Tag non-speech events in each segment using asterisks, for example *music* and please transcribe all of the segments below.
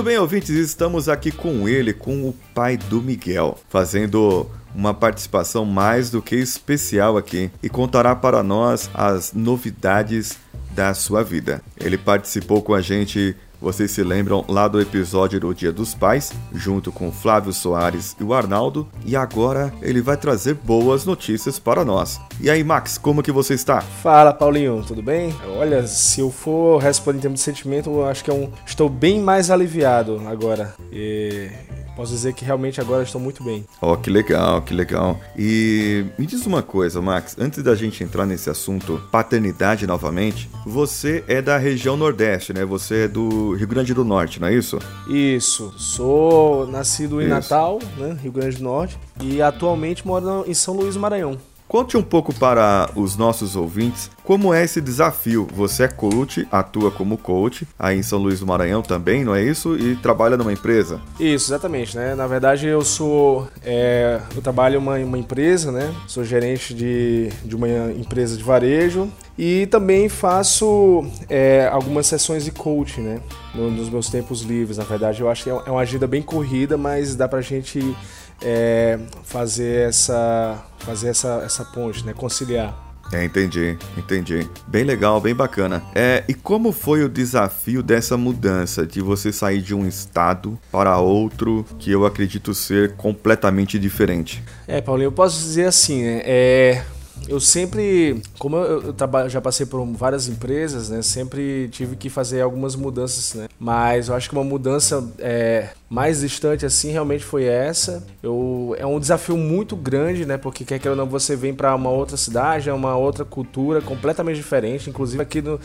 Muito bem, ouvintes, estamos aqui com ele, com o pai do Miguel, fazendo uma participação mais do que especial aqui e contará para nós as novidades da sua vida. Ele participou com a gente vocês se lembram lá do episódio do Dia dos Pais, junto com Flávio Soares e o Arnaldo, e agora ele vai trazer boas notícias para nós. E aí, Max, como que você está? Fala, Paulinho, tudo bem? Olha, se eu for responder em termos de sentimento, eu acho que é um... estou bem mais aliviado agora. E posso dizer que realmente agora estou muito bem. Oh, que legal, que legal. E me diz uma coisa, Max, antes da gente entrar nesse assunto paternidade novamente, você é da região Nordeste, né? Você é do Rio Grande do Norte, não é isso? Isso. Sou nascido em isso. Natal, né, Rio Grande do Norte, e atualmente moro em São Luís do Maranhão. Conte um pouco para os nossos ouvintes como é esse desafio. Você é coach, atua como coach aí em São Luís do Maranhão também, não é isso? E trabalha numa empresa? Isso, exatamente, né? Na verdade, eu sou. É, eu trabalho em uma, uma empresa, né? Sou gerente de, de uma empresa de varejo e também faço é, algumas sessões de coaching, né? Nos meus tempos livres. Na verdade, eu acho que é, é uma agenda bem corrida, mas dá pra gente é, fazer essa fazer essa, essa ponte, né? Conciliar. É, entendi, entendi. Bem legal, bem bacana. É, e como foi o desafio dessa mudança de você sair de um estado para outro que eu acredito ser completamente diferente? É, Paulinho, eu posso dizer assim, né? É, eu sempre, como eu, eu já passei por várias empresas, né, sempre tive que fazer algumas mudanças, né. Mas eu acho que uma mudança é, mais distante assim realmente foi essa. Eu, é um desafio muito grande, né, porque quer que ou não você vem para uma outra cidade, é uma outra cultura completamente diferente. Inclusive aqui no,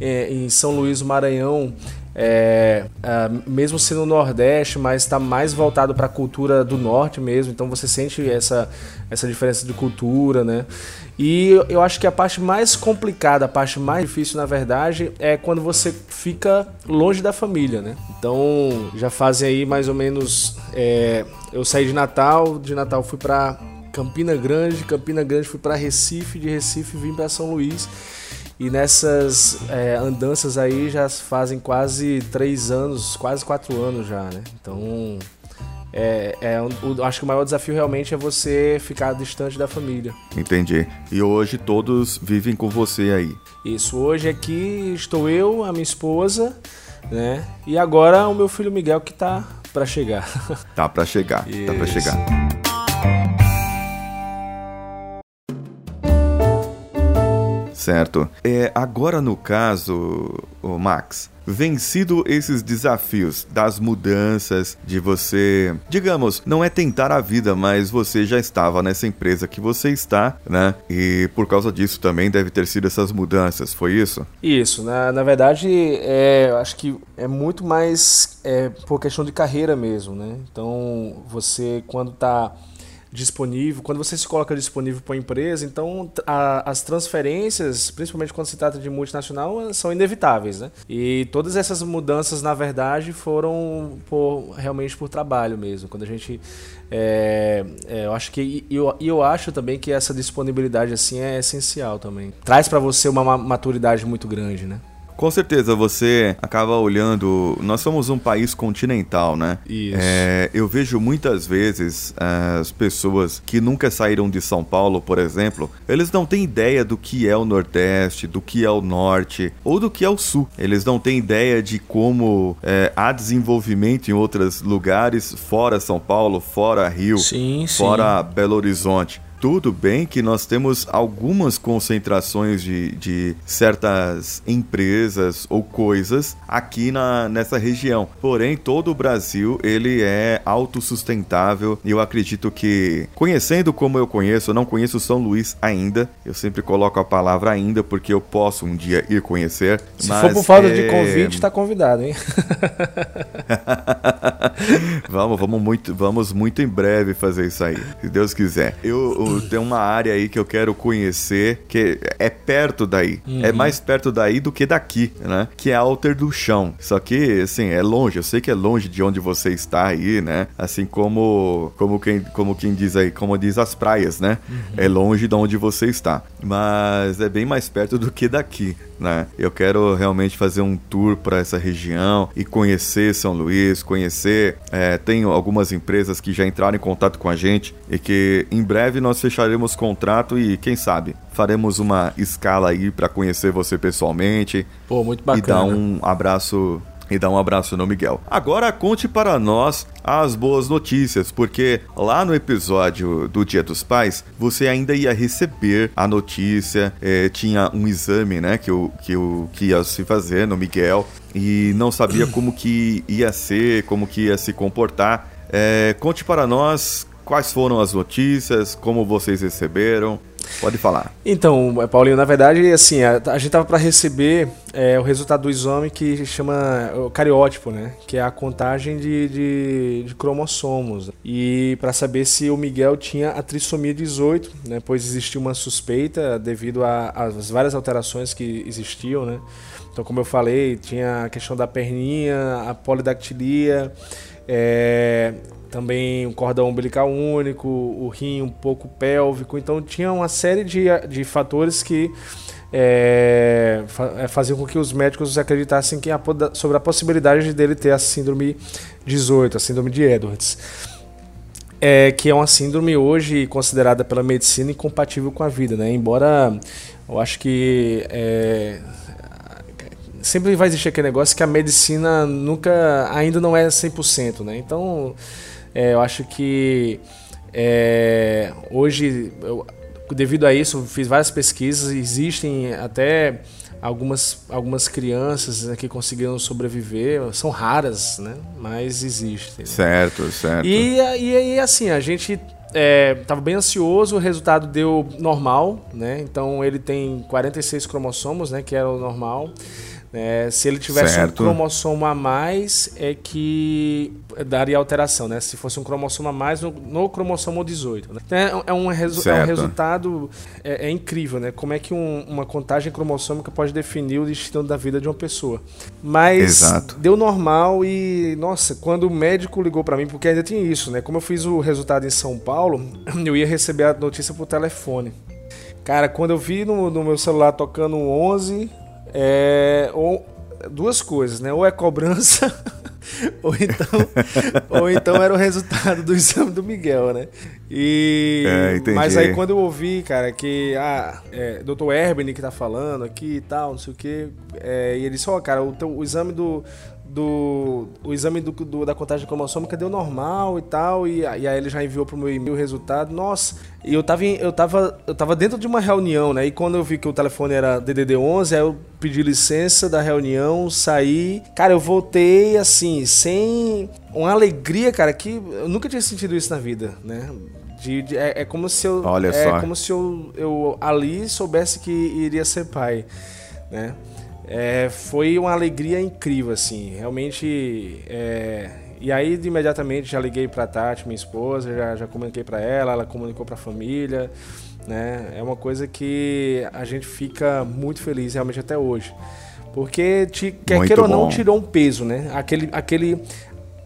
é, em São Luís do Maranhão é, mesmo sendo Nordeste, mas está mais voltado para a cultura do Norte mesmo, então você sente essa, essa diferença de cultura, né? E eu acho que a parte mais complicada, a parte mais difícil, na verdade, é quando você fica longe da família, né? Então, já fazem aí mais ou menos. É, eu saí de Natal, de Natal fui para Campina Grande, de Campina Grande fui para Recife, de Recife vim para São Luís. E nessas é, andanças aí já fazem quase três anos, quase quatro anos já, né? Então, é, é um, acho que o maior desafio realmente é você ficar distante da família. Entendi. E hoje todos vivem com você aí? Isso. Hoje aqui estou eu, a minha esposa, né? E agora o meu filho Miguel que tá para chegar. Tá para chegar. Isso. Tá para chegar. Certo. É, agora no caso, o Max, vencido esses desafios das mudanças, de você, digamos, não é tentar a vida, mas você já estava nessa empresa que você está, né? E por causa disso também deve ter sido essas mudanças, foi isso? Isso, na, na verdade, é, acho que é muito mais é, por questão de carreira mesmo, né? Então, você quando está disponível, quando você se coloca disponível para a empresa, então a, as transferências, principalmente quando se trata de multinacional, são inevitáveis, né? E todas essas mudanças, na verdade, foram por, realmente por trabalho mesmo. Quando a gente é, é, eu acho que e eu, eu acho também que essa disponibilidade assim é essencial também. Traz para você uma maturidade muito grande, né? Com certeza, você acaba olhando. Nós somos um país continental, né? Isso. É, eu vejo muitas vezes as pessoas que nunca saíram de São Paulo, por exemplo, eles não têm ideia do que é o Nordeste, do que é o Norte ou do que é o Sul. Eles não têm ideia de como é, há desenvolvimento em outros lugares, fora São Paulo, fora Rio, sim, fora sim. Belo Horizonte. Tudo bem que nós temos algumas concentrações de, de certas empresas ou coisas aqui na, nessa região. Porém, todo o Brasil ele é autossustentável e eu acredito que, conhecendo como eu conheço, eu não conheço São Luís ainda, eu sempre coloco a palavra ainda porque eu posso um dia ir conhecer. Se for por falta é... de convite, está convidado, hein? *laughs* vamos, vamos muito, vamos muito em breve fazer isso aí, se Deus quiser. Eu, tenho uma área aí que eu quero conhecer que é perto daí, é uhum. é mais perto daí do que daqui, né? Que é Alter do Chão. Só que assim é longe. Eu sei que é longe de onde você está aí, né? Assim como como quem como quem diz aí, como diz as praias, né? Uhum. É longe de onde você está, mas é bem mais perto do que daqui né? Eu quero realmente fazer um tour para essa região e conhecer São Luís, conhecer. É, tenho algumas empresas que já entraram em contato com a gente e que em breve nós fecharemos contrato e quem sabe faremos uma escala aí para conhecer você pessoalmente. Pô, muito bacana. E dar um abraço e dar um abraço no Miguel. Agora conte para nós as boas notícias, porque lá no episódio do Dia dos Pais, você ainda ia receber a notícia, é, tinha um exame, né, que, eu, que, eu, que ia se fazer no Miguel e não sabia como que ia ser, como que ia se comportar. É, conte para nós quais foram as notícias, como vocês receberam. Pode falar. Então, Paulinho, na verdade, assim, a, a gente tava para receber é, o resultado do exame que chama o cariótipo, né? Que é a contagem de, de, de cromossomos. E para saber se o Miguel tinha a trissomia 18, né? Pois existia uma suspeita devido às várias alterações que existiam, né? Então, como eu falei, tinha a questão da perninha, a polidactilia, é, também um cordão umbilical único, o rim um pouco pélvico. Então tinha uma série de, de fatores que é, é faziam com que os médicos acreditassem que a, sobre a possibilidade dele ter a síndrome 18, a síndrome de Edwards. É, que é uma síndrome hoje considerada pela medicina incompatível com a vida, né? Embora eu acho que é, sempre vai existir aquele negócio que a medicina nunca ainda não é 100%, né? Então, é, eu acho que é, hoje, eu, devido a isso, fiz várias pesquisas. Existem até algumas, algumas crianças né, que conseguiram sobreviver. São raras, né? Mas existem. Certo, certo. E, e assim, a gente estava é, bem ansioso, o resultado deu normal, né? Então ele tem 46 cromossomos, né? Que era o normal. É, se ele tivesse certo. um cromossomo a mais, é que daria alteração, né? Se fosse um cromossomo a mais no, no cromossomo 18. Né? É, é, um resu é, um resultado é, é, incrível, né? Como é que um, uma contagem cromossômica pode definir o destino da vida de uma pessoa. Mas Exato. deu normal e, nossa, quando o médico ligou para mim, porque ainda tinha isso, né? Como eu fiz o resultado em São Paulo, *clears throat* eu ia receber a notícia por telefone. Cara, quando eu vi no, no meu celular tocando 11, é, ou, duas coisas, né? Ou é cobrança, *laughs* ou então, ou então era o resultado do exame do Miguel, né? E, é, mas aí quando eu ouvi, cara, que ah, é, Dr. Que tá falando aqui e tal, não sei o que, é, e ele disse, ó, oh, cara, o, teu, o exame do, do o exame do, do, da contagem cromossômica deu normal e tal, e, e aí ele já enviou pro meu e-mail o resultado. Nossa, e eu tava, eu, tava, eu tava dentro de uma reunião, né? E quando eu vi que o telefone era DDD11, aí eu pedi licença da reunião, saí. Cara, eu voltei assim, sem uma alegria, cara, que eu nunca tinha sentido isso na vida, né? De, de, é, é, como se eu Olha é só. como se eu, eu ali soubesse que iria ser pai, né? É, foi uma alegria incrível, assim. Realmente. É... E aí, de imediatamente, já liguei para Tati, minha esposa, já, já comuniquei para ela, ela comunicou para a família. Né? É uma coisa que a gente fica muito feliz, realmente, até hoje. Porque, te, quer queira ou não, tirou um peso, né? Aquele. aquele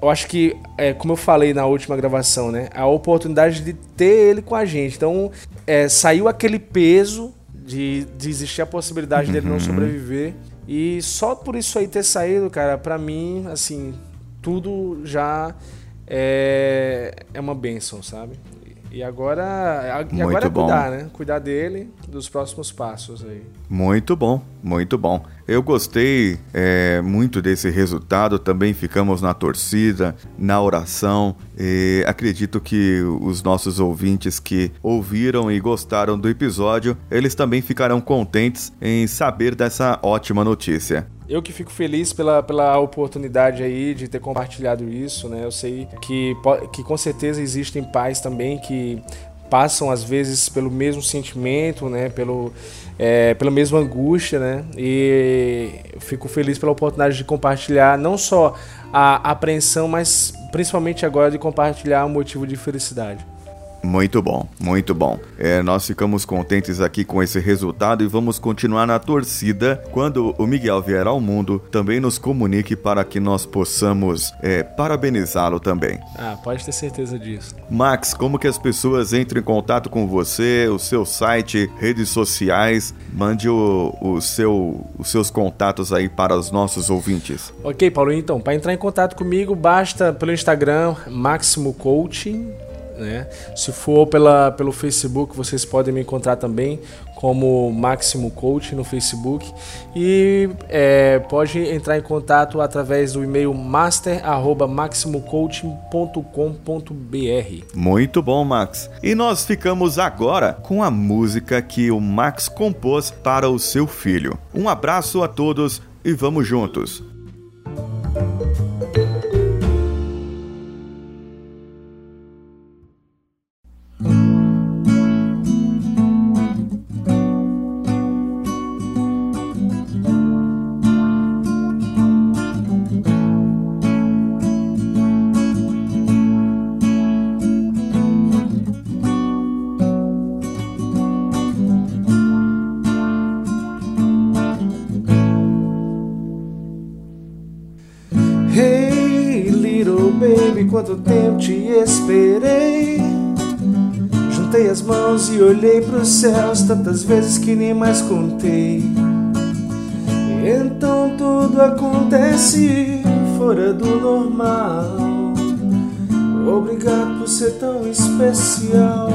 eu acho que, é, como eu falei na última gravação, né? A oportunidade de ter ele com a gente. Então, é, saiu aquele peso de, de existir a possibilidade uhum. dele não uhum. sobreviver. E só por isso aí ter saído, cara, pra mim, assim, tudo já é, é uma benção, sabe? E agora, e agora é cuidar, né? Cuidar dele, dos próximos passos aí. Muito bom, muito bom. Eu gostei é, muito desse resultado, também ficamos na torcida, na oração E acredito que os nossos ouvintes que ouviram e gostaram do episódio, eles também ficarão contentes em saber dessa ótima notícia. Eu que fico feliz pela, pela oportunidade aí de ter compartilhado isso, né? Eu sei que, que com certeza existem pais também que passam às vezes pelo mesmo sentimento, né? Pelo, é, pela mesma angústia, né? E fico feliz pela oportunidade de compartilhar não só a apreensão, mas principalmente agora de compartilhar um motivo de felicidade. Muito bom, muito bom. É, nós ficamos contentes aqui com esse resultado e vamos continuar na torcida quando o Miguel vier ao mundo. Também nos comunique para que nós possamos é, parabenizá-lo também. Ah, pode ter certeza disso. Max, como que as pessoas entram em contato com você, o seu site, redes sociais? Mande o, o seu, os seus contatos aí para os nossos ouvintes. Ok, Paulo. Então, para entrar em contato comigo, basta pelo Instagram, Máximo Coaching né? Se for pela, pelo Facebook, vocês podem me encontrar também como Máximo Coach no Facebook e é, pode entrar em contato através do e-mail master@maximocoaching.com.br. Muito bom, Max. E nós ficamos agora com a música que o Max compôs para o seu filho. Um abraço a todos e vamos juntos. Quanto tempo te esperei. Juntei as mãos e olhei pros céus tantas vezes que nem mais contei. E então tudo acontece fora do normal. Obrigado por ser tão especial.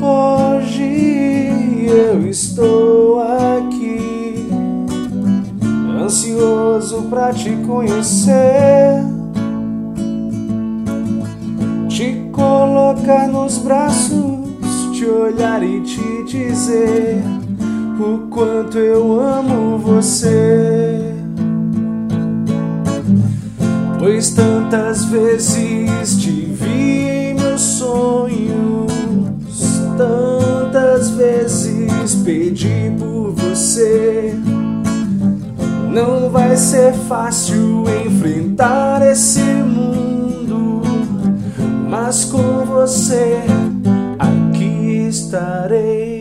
Hoje eu estou aqui ansioso pra te conhecer, te colocar nos braços, te olhar e te dizer o quanto eu amo você. Pois tantas vezes te vi em meus sonhos, tantas vezes pedi por você não vai ser fácil enfrentar esse mundo, mas com você aqui estarei.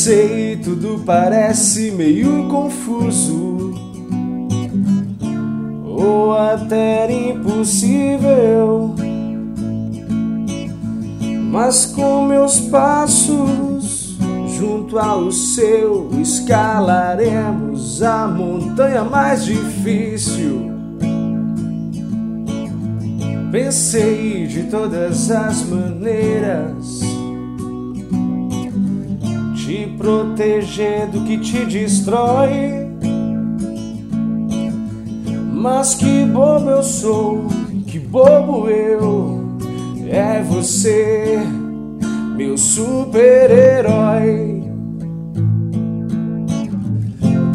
Sei, tudo parece meio confuso ou até impossível. Mas com meus passos junto ao seu escalaremos a montanha mais difícil. Pensei de todas as maneiras te proteger do que te destrói. Mas que bobo eu sou, que bobo eu, é você, meu super-herói.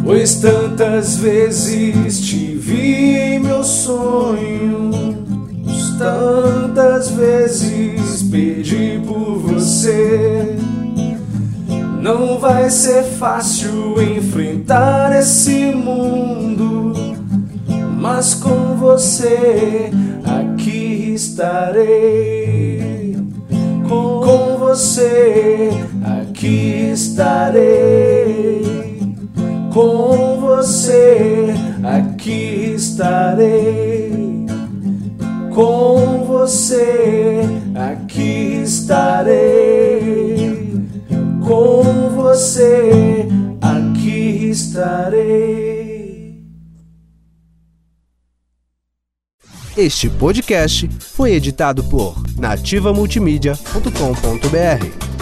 Pois tantas vezes te vi em meus sonhos, tantas vezes pedi por você. Não vai ser fácil enfrentar esse mundo, mas com você aqui estarei. Com, você aqui estarei. Com você aqui estarei. Com você aqui estarei Este podcast foi editado por nativamultimídia.com.br.